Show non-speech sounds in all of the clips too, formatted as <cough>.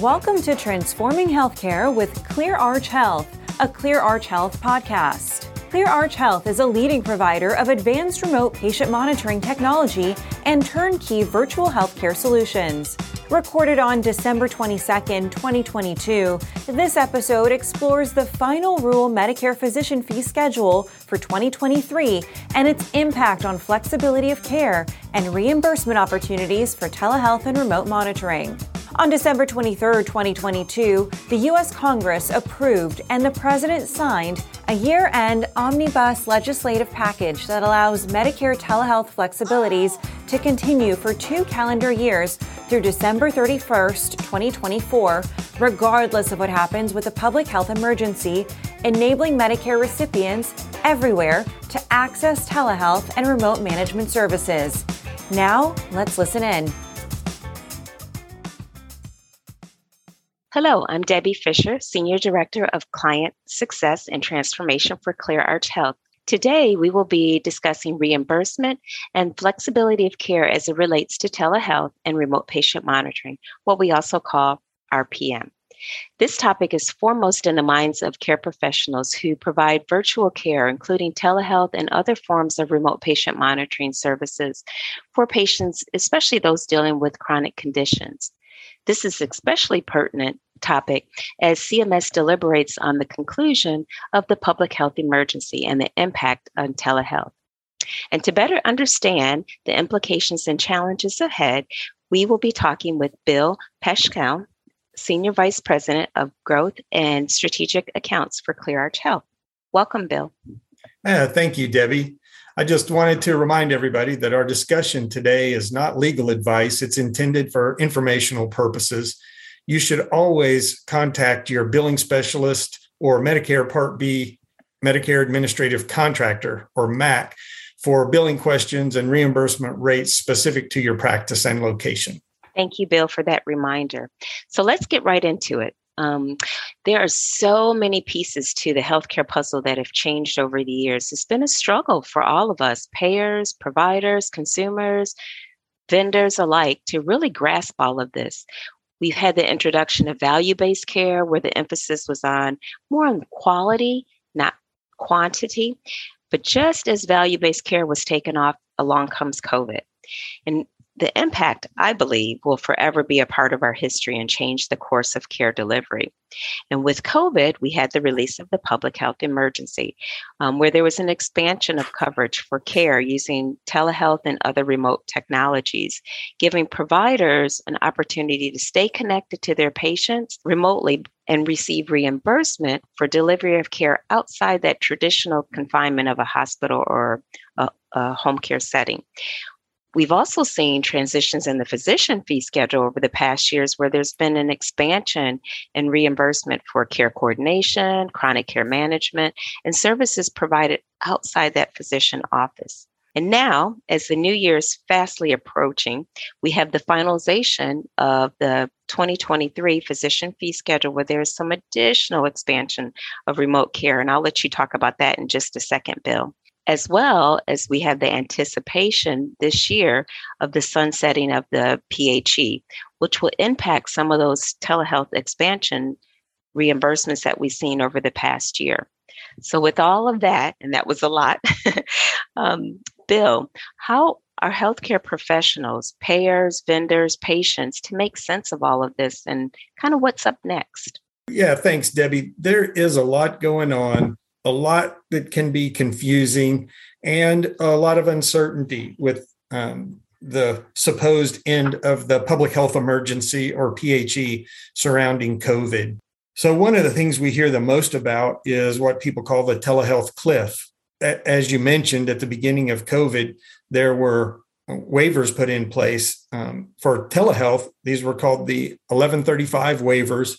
Welcome to Transforming Healthcare with ClearArch Health, a ClearArch Health podcast. ClearArch Health is a leading provider of advanced remote patient monitoring technology and turnkey virtual healthcare solutions. Recorded on December 22, 2022, this episode explores the final rule Medicare physician fee schedule for 2023 and its impact on flexibility of care and reimbursement opportunities for telehealth and remote monitoring. On December 23, 2022, the U.S. Congress approved and the President signed a year end omnibus legislative package that allows Medicare telehealth flexibilities to continue for two calendar years through December 31st, 2024, regardless of what happens with a public health emergency, enabling Medicare recipients everywhere to access telehealth and remote management services. Now, let's listen in. Hello, I'm Debbie Fisher, Senior Director of Client Success and Transformation for ClearArch Health. Today, we will be discussing reimbursement and flexibility of care as it relates to telehealth and remote patient monitoring, what we also call RPM. This topic is foremost in the minds of care professionals who provide virtual care, including telehealth and other forms of remote patient monitoring services for patients, especially those dealing with chronic conditions. This is especially pertinent topic as CMS deliberates on the conclusion of the public health emergency and the impact on telehealth. And to better understand the implications and challenges ahead, we will be talking with Bill Paschall, Senior Vice President of Growth and Strategic Accounts for ClearArch Health. Welcome, Bill. Yeah, thank you, Debbie. I just wanted to remind everybody that our discussion today is not legal advice. It's intended for informational purposes. You should always contact your billing specialist or Medicare Part B, Medicare Administrative Contractor, or MAC, for billing questions and reimbursement rates specific to your practice and location. Thank you, Bill, for that reminder. So let's get right into it. Um, there are so many pieces to the healthcare puzzle that have changed over the years. It's been a struggle for all of us, payers, providers, consumers, vendors alike, to really grasp all of this. We've had the introduction of value based care, where the emphasis was on more on quality, not quantity. But just as value based care was taken off, along comes COVID. And the impact, I believe, will forever be a part of our history and change the course of care delivery. And with COVID, we had the release of the public health emergency, um, where there was an expansion of coverage for care using telehealth and other remote technologies, giving providers an opportunity to stay connected to their patients remotely and receive reimbursement for delivery of care outside that traditional confinement of a hospital or a, a home care setting. We've also seen transitions in the physician fee schedule over the past years where there's been an expansion in reimbursement for care coordination, chronic care management, and services provided outside that physician office. And now, as the new year is fastly approaching, we have the finalization of the 2023 physician fee schedule where there's some additional expansion of remote care. And I'll let you talk about that in just a second, Bill as well as we have the anticipation this year of the sunsetting of the PHE, which will impact some of those telehealth expansion reimbursements that we've seen over the past year. So, with all of that, and that was a lot, <laughs> um, Bill, how are healthcare professionals, payers, vendors, patients to make sense of all of this and kind of what's up next? Yeah, thanks, Debbie. There is a lot going on a lot that can be confusing and a lot of uncertainty with um, the supposed end of the public health emergency or PHE surrounding COVID. So, one of the things we hear the most about is what people call the telehealth cliff. As you mentioned at the beginning of COVID, there were waivers put in place um, for telehealth. These were called the 1135 waivers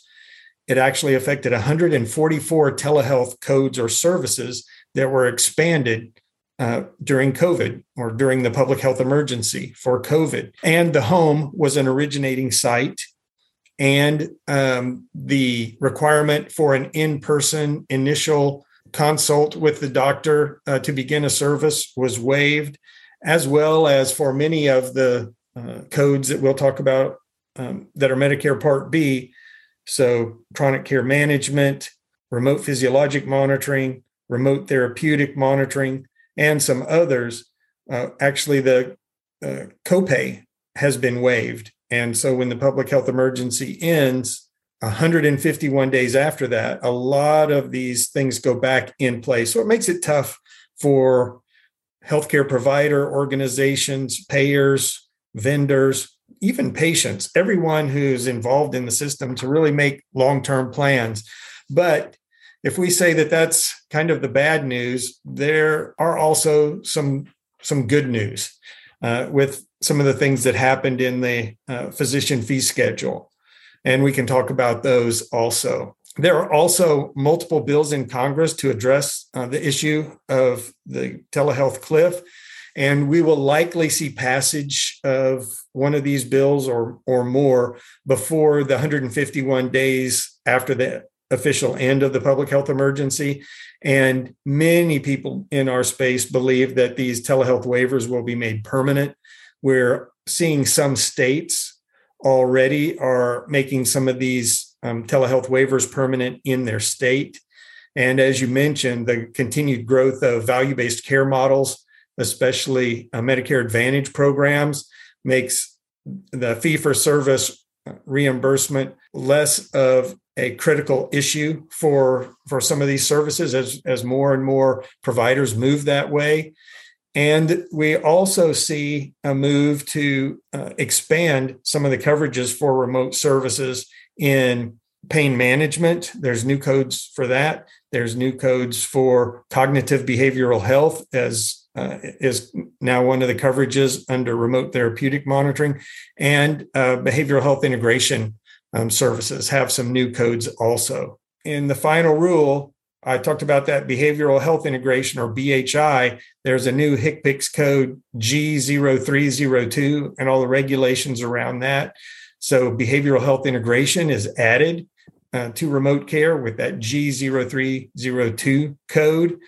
it actually affected 144 telehealth codes or services that were expanded uh, during COVID or during the public health emergency for COVID. And the home was an originating site. And um, the requirement for an in person initial consult with the doctor uh, to begin a service was waived, as well as for many of the uh, codes that we'll talk about um, that are Medicare Part B. So, chronic care management, remote physiologic monitoring, remote therapeutic monitoring, and some others. Uh, actually, the uh, copay has been waived. And so, when the public health emergency ends, 151 days after that, a lot of these things go back in place. So, it makes it tough for healthcare provider organizations, payers, vendors, even patients, everyone who's involved in the system to really make long term plans. But if we say that that's kind of the bad news, there are also some some good news uh, with some of the things that happened in the uh, physician fee schedule, and we can talk about those also. There are also multiple bills in Congress to address uh, the issue of the telehealth cliff. And we will likely see passage of one of these bills or, or more before the 151 days after the official end of the public health emergency. And many people in our space believe that these telehealth waivers will be made permanent. We're seeing some states already are making some of these um, telehealth waivers permanent in their state. And as you mentioned, the continued growth of value based care models, especially uh, Medicare Advantage programs, makes the fee for service reimbursement less of a critical issue for for some of these services as as more and more providers move that way and we also see a move to uh, expand some of the coverages for remote services in pain management. There's new codes for that. There's new codes for cognitive behavioral health as uh, is now one of the coverages under remote therapeutic monitoring and uh, behavioral health integration um, services have some new codes also. In the final rule, I talked about that behavioral health integration or BHI. There's a new HCPCS code G0302 and all the regulations around that. So behavioral health integration is added uh, to remote care with that G0302 code.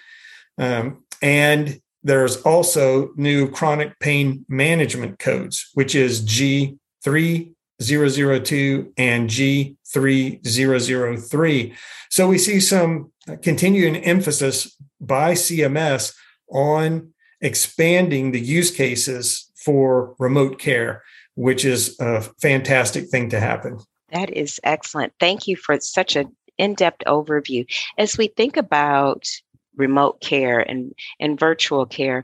Um, and there's also new chronic pain management codes, which is G3002 and G3003. So we see some uh, continuing emphasis by CMS on expanding the use cases for remote care which is a fantastic thing to happen. That is excellent. Thank you for such an in-depth overview. As we think about remote care and, and virtual care,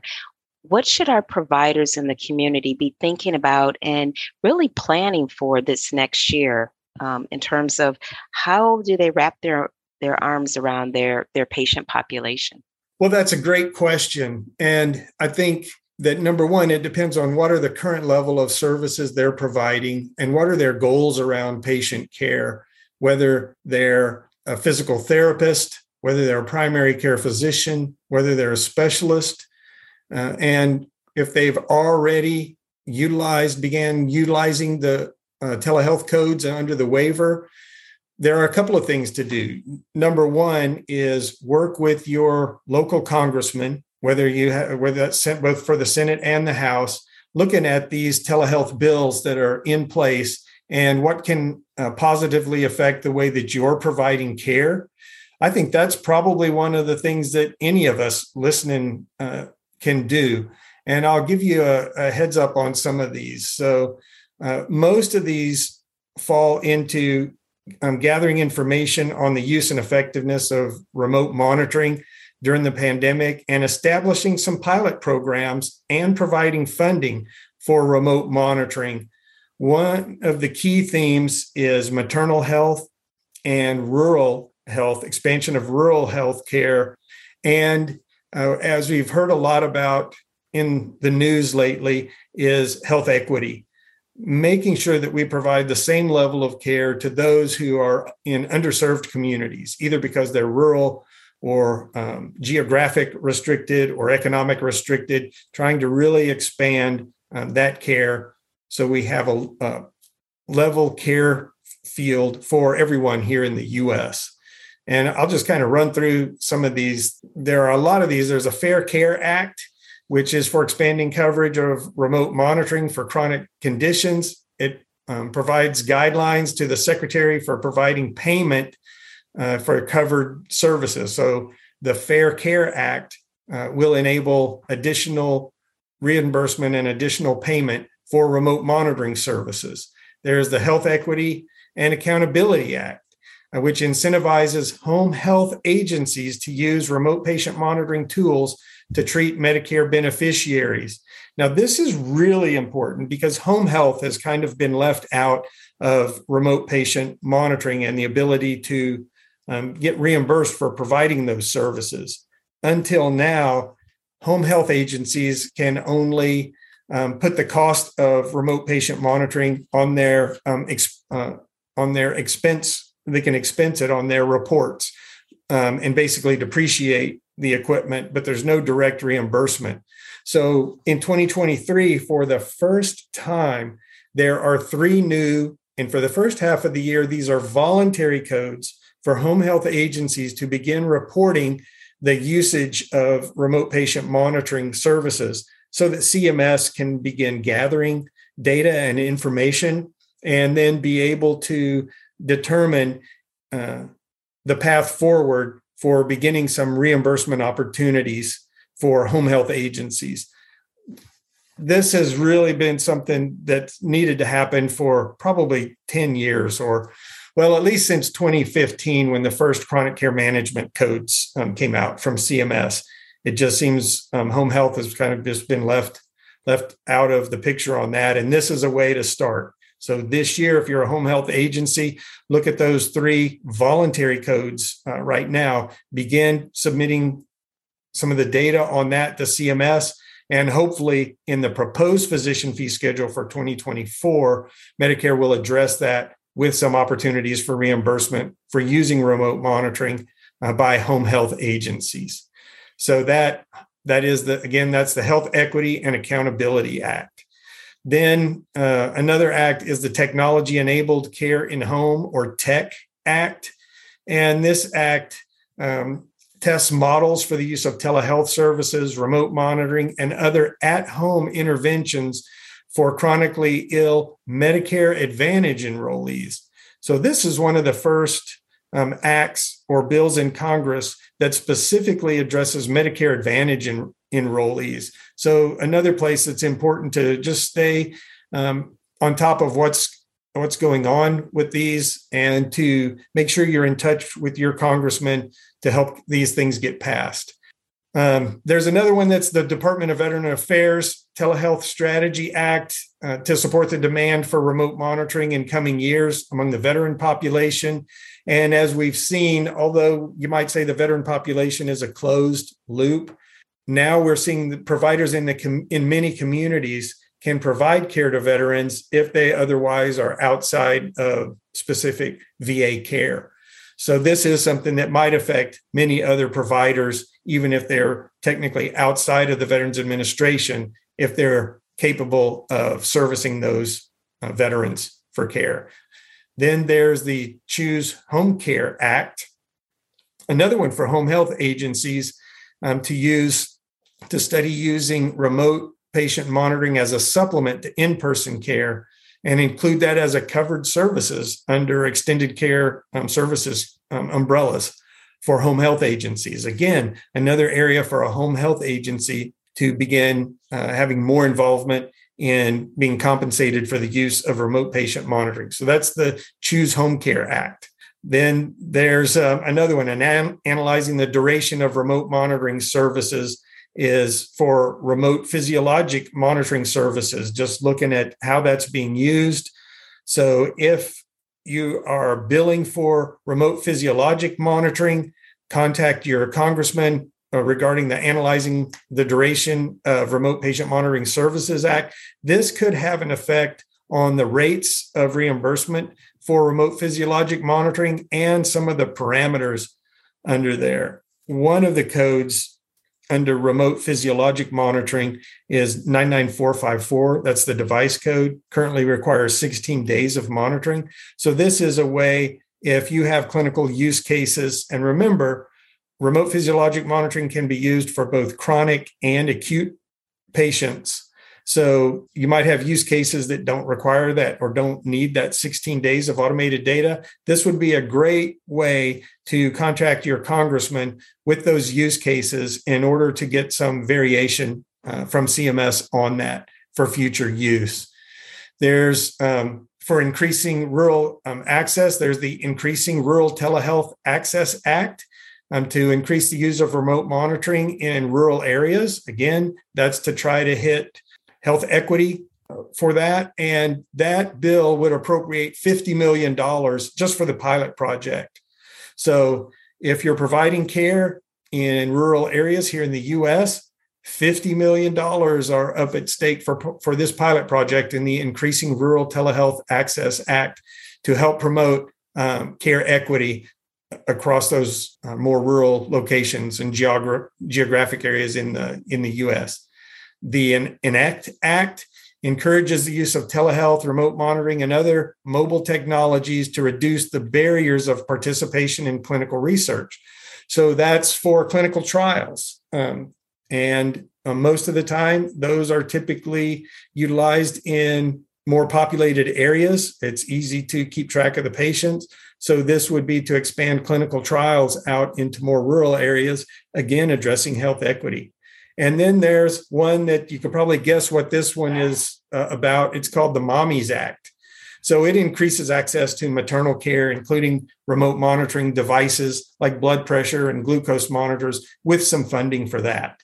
what should our providers in the community be thinking about and really planning for this next year um, in terms of how do they wrap their their arms around their their patient population? Well, that's a great question, and I think that number one, it depends on what are the current level of services they're providing and what are their goals around patient care, whether they're a physical therapist, whether they're a primary care physician, whether they're a specialist, uh, and if they've already utilized, began utilizing the uh, telehealth codes under the waiver, there are a couple of things to do. Number one is work with your local congressman whether you have, whether that's sent both for the Senate and the House, looking at these telehealth bills that are in place and what can uh, positively affect the way that you're providing care. I think that's probably one of the things that any of us listening uh, can do. And I'll give you a, a, heads up on some of these. So, uh, most of these fall into um, gathering information on the use and effectiveness of remote monitoring during the pandemic and establishing some pilot programs and providing funding for remote monitoring. One of the key themes is maternal health and rural health, expansion of rural health care. And uh, as we've heard a lot about in the news lately, is health equity, making sure that we provide the same level of care to those who are in underserved communities, either because they're rural or um, geographic restricted or economic restricted, trying to really expand um, that care so we have a, a, level care field for everyone here in the US. And I'll just kind of run through some of these. There are a lot of these. There's a Fair Care Act, which is for expanding coverage of remote monitoring for chronic conditions. It um, provides guidelines to the secretary for providing payment uh, for covered services. So the Fair Care Act uh, will enable additional reimbursement and additional payment for remote monitoring services. There's the Health Equity and Accountability Act, which incentivizes home health agencies to use remote patient monitoring tools to treat Medicare beneficiaries. Now, this is really important because home health has kind of been left out of remote patient monitoring and the ability to um, get reimbursed for providing those services. Until now, home health agencies can only um, put the cost of remote patient monitoring on their um, ex, uh, on their expense. They can expense it on their reports um, and basically depreciate the equipment, but there's no direct reimbursement. So in 2023, for the first time, there are three new, and for the first half of the year, these are voluntary codes for home health agencies to begin reporting the usage of remote patient monitoring services so that CMS can begin gathering data and information and then be able to determine uh, the path forward for beginning some reimbursement opportunities for home health agencies. This has really been something that's needed to happen for probably 10 years or well, at least since 2015, when the first chronic care management codes um, came out from CMS. It just seems um, home health has kind of just been left left out of the picture on that, and this is a way to start. So this year, if you're a home health agency, look at those three voluntary codes uh, right now. Begin submitting some of the data on that to CMS. And hopefully, in the proposed physician fee schedule for 2024, Medicare will address that with some opportunities for reimbursement for using remote monitoring uh, by home health agencies. So that that is the again that's the Health Equity and Accountability Act. Then uh, another act is the Technology Enabled Care in Home or TECH Act, and this act um, tests models for the use of telehealth services, remote monitoring, and other at-home interventions for chronically ill Medicare Advantage enrollees. So, this is one of the first um, acts or bills in Congress that specifically addresses Medicare Advantage en- enrollees. So, another place that's important to just stay um, on top of what's what's going on with these and to make sure you're in touch with your congressman to help these things get passed. Um, there's another one that's the Department of Veteran Affairs Telehealth Strategy Act uh, to support the demand for remote monitoring in coming years among the veteran population. And as we've seen, although you might say the veteran population is a closed loop, now we're seeing the providers in the com- in many communities can provide care to veterans if they otherwise are outside of specific VA care. So this is something that might affect many other providers, even if they're technically outside of the Veterans Administration, if they're capable of servicing those uh, veterans for care. Then there's the Choose Home Care Act, another one for home health agencies um, to use to study using remote patient monitoring as a supplement to in-person care and include that as a covered services under extended care um, services um, umbrellas for home health agencies. Again, another area for a home health agency to begin uh, having more involvement in being compensated for the use of remote patient monitoring. So that's the Choose Home Care Act. Then there's uh, another one, and an- analyzing the duration of remote monitoring services is for remote physiologic monitoring services, just looking at how that's being used. So if you are billing for remote physiologic monitoring, contact your congressman uh, regarding the analyzing the duration of remote patient monitoring services act this could have an effect on the rates of reimbursement for remote physiologic monitoring and some of the parameters under there one of the codes under remote physiologic monitoring is 99454. That's the device code, currently requires 16 days of monitoring. So, this is a way if you have clinical use cases, and remember, remote physiologic monitoring can be used for both chronic and acute patients. So you might have use cases that don't require that or don't need that 16 days of automated data. This would be a great way to contact your congressman with those use cases in order to get some variation uh, from CMS on that for future use. There's um, for increasing rural um, access, there's the Increasing Rural Telehealth Access Act um, to increase the use of remote monitoring in rural areas. Again, that's to try to hit health equity uh, for that. And that bill would appropriate $50 million just for the pilot project. So if you're providing care in rural areas here in the US, $50 million are up at stake for, for this pilot project in the Increasing Rural Telehealth Access Act to help promote um, care equity across those uh, more rural locations and geogra- geographic areas in the in the U.S. The Enact Act encourages the use of telehealth, remote monitoring, and other mobile technologies to reduce the barriers of participation in clinical research. So that's for clinical trials. Um, and uh, most of the time, those are typically utilized in more populated areas. It's easy to keep track of the patients. So, this would be to expand clinical trials out into more rural areas, again, addressing health equity. And then there's one that you could probably guess what this one is uh, about. It's called the Mommies Act. So it increases access to maternal care, including remote monitoring devices like blood pressure and glucose monitors, with some funding for that.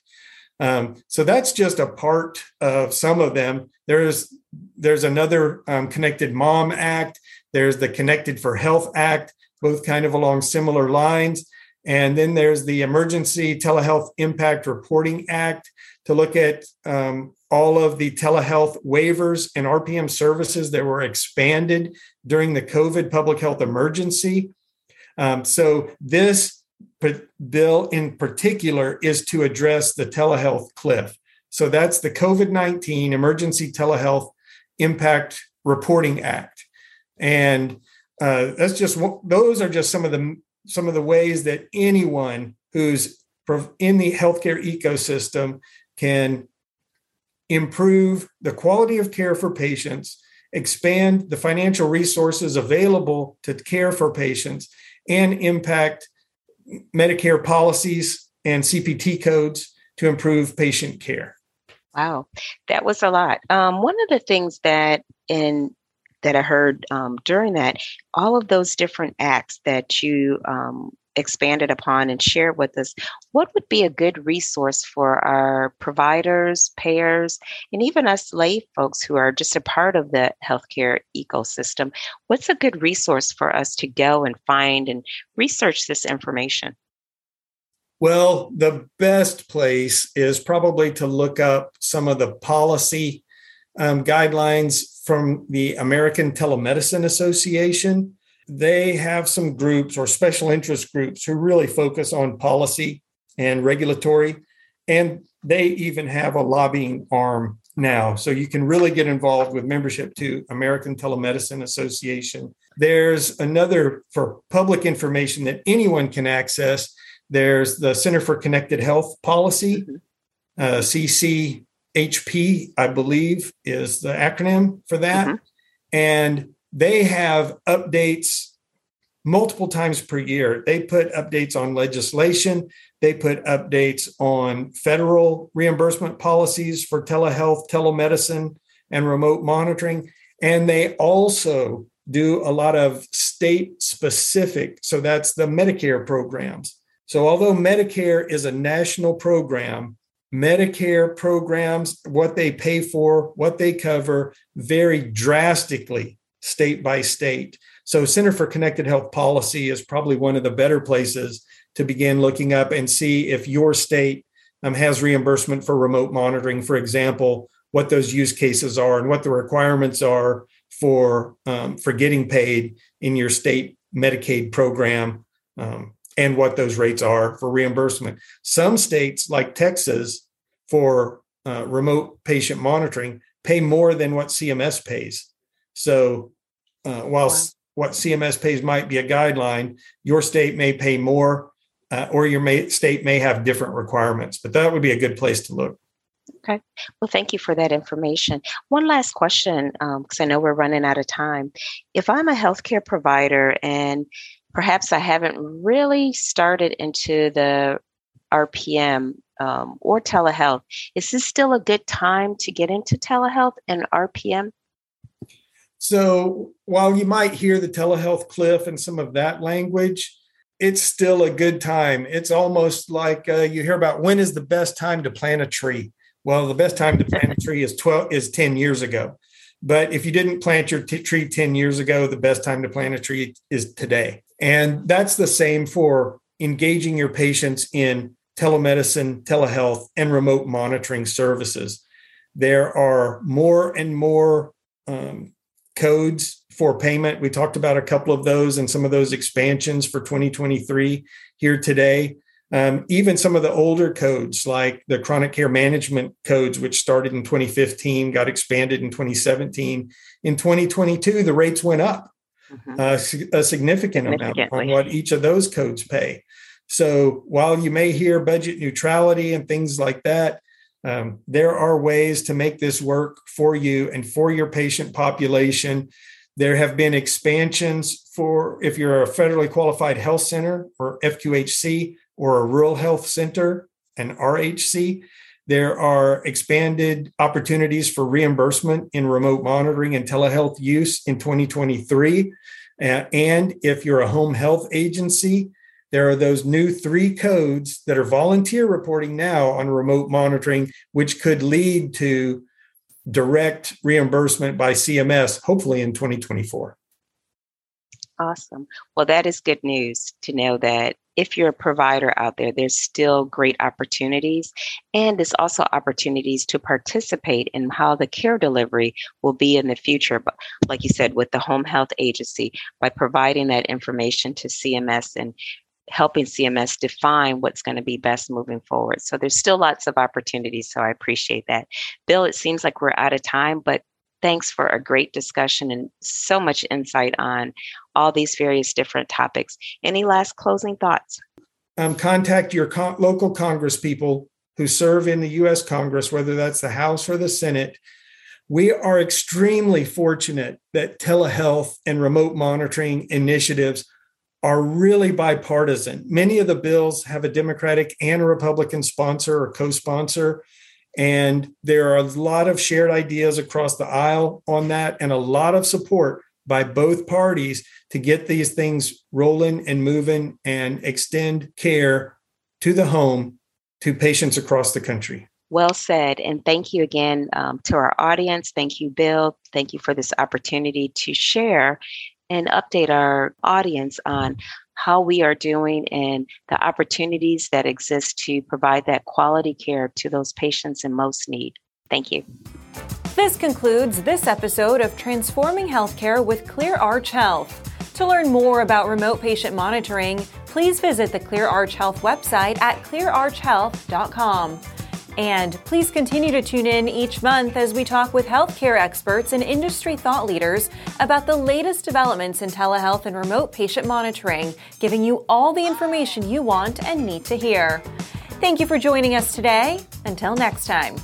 Um, so that's just a part of some of them. There's there's another um, Connected Mom Act. There's the Connected for Health Act, both kind of along similar lines. And then there's the Emergency Telehealth Impact Reporting Act to look at um, all of the telehealth waivers and RPM services that were expanded during the COVID public health emergency. Um, so this bill in particular is to address the telehealth cliff. So that's the COVID 19 Emergency Telehealth Impact Reporting Act. And uh, that's just those are just some of the some of the ways that anyone who's in the healthcare ecosystem can improve the quality of care for patients, expand the financial resources available to care for patients, and impact Medicare policies and CPT codes to improve patient care. Wow, that was a lot. Um, one of the things that in that I heard um, during that, all of those different acts that you um, expanded upon and shared with us, what would be a good resource for our providers, payers, and even us lay folks who are just a part of the healthcare ecosystem? What's a good resource for us to go and find and research this information? Well, the best place is probably to look up some of the policy um, guidelines from the American Telemedicine Association they have some groups or special interest groups who really focus on policy and regulatory. And they even have a lobbying arm now. So you can really get involved with membership to American Telemedicine Association. There's another for public information that anyone can access. There's the Center for Connected Health Policy, mm-hmm. uh, CCHP, I believe, is the acronym for that. Mm-hmm. And they have updates multiple times per year. They put updates on legislation, they put updates on federal reimbursement policies for telehealth, telemedicine, and remote monitoring. And they also do a lot of state specific, so that's the Medicare programs. So, although Medicare is a national program, Medicare programs, what they pay for, what they cover, vary drastically state by state. So, Center for Connected Health Policy is probably one of the better places to begin looking up and see if your state um, has reimbursement for remote monitoring, for example, what those use cases are and what the requirements are for um, for getting paid in your state Medicaid program, um, and what those rates are for reimbursement. Some states, like Texas, for uh, remote patient monitoring, pay more than what CMS pays. So, uh, while what CMS pays might be a guideline, your state may pay more, uh, or your may, state may have different requirements. But that would be a good place to look. Okay. Well, thank you for that information. One last question, because um, I know we're running out of time. If I'm a healthcare provider and perhaps I haven't really started into the RPM um, or telehealth, is this still a good time to get into telehealth and RPM? So while you might hear the telehealth cliff and some of that language, it's still a good time. It's almost like uh, you hear about when is the best time to plant a tree. Well, the best time to plant a tree is 12 is 10 years ago. But if you didn't plant your t- tree 10 years ago, the best time to plant a tree is today. And that's the same for engaging your patients in telemedicine, telehealth, and remote monitoring services. There are more and more um, codes for payment. We talked about a couple of those and some of those expansions for 2023 here today. Um, even some of the older codes, like the chronic care management codes, which started in 2015, got expanded in 2017. In 2022, the rates went up mm-hmm. uh, a significant amount on what each of those codes pay. So while you may hear budget neutrality and things like that, um, there are ways to make this work for you and for your patient population. There have been expansions for if you're a federally qualified health center or FQHC, or a rural health center, an RHC. There are expanded opportunities for reimbursement in remote monitoring and telehealth use in 2023. and if you're a home health agency, there are those new three codes that are volunteer reporting now on remote monitoring, which could lead to direct reimbursement by CMS, hopefully in 2024. Awesome. Well, that is good news to know that if you're a provider out there, there's still great opportunities. And there's also opportunities to participate in how the care delivery will be in the future. But like you said, with the home health agency, by providing that information to CMS and helping CMS define what's going to be best moving forward. So there's still lots of opportunities. So I appreciate that. Bill, it seems like we're out of time, but thanks for a great discussion and so much insight on all these various different topics. Any last closing thoughts? Um, contact your con- local Congress people who serve in the US Congress, whether that's the House or the Senate. We are extremely fortunate that telehealth and remote monitoring initiatives are really bipartisan. Many of the bills have a Democratic and a Republican sponsor or co sponsor. And there are a lot of shared ideas across the aisle on that and a lot of support by both parties to get these things rolling and moving and extend care to the home to patients across the country. Well said. And thank you again um, to our audience. Thank you, Bill. Thank you for this opportunity to share and update our audience on how we are doing and the opportunities that exist to provide that quality care to those patients in most need. Thank you. This concludes this episode of Transforming Healthcare with ClearArch Health. To learn more about remote patient monitoring, please visit the ClearArch Health website at cleararchhealth.com. And please continue to tune in each month as we talk with healthcare experts and industry thought leaders about the latest developments in telehealth and remote patient monitoring, giving you all the information you want and need to hear. Thank you for joining us today. Until next time.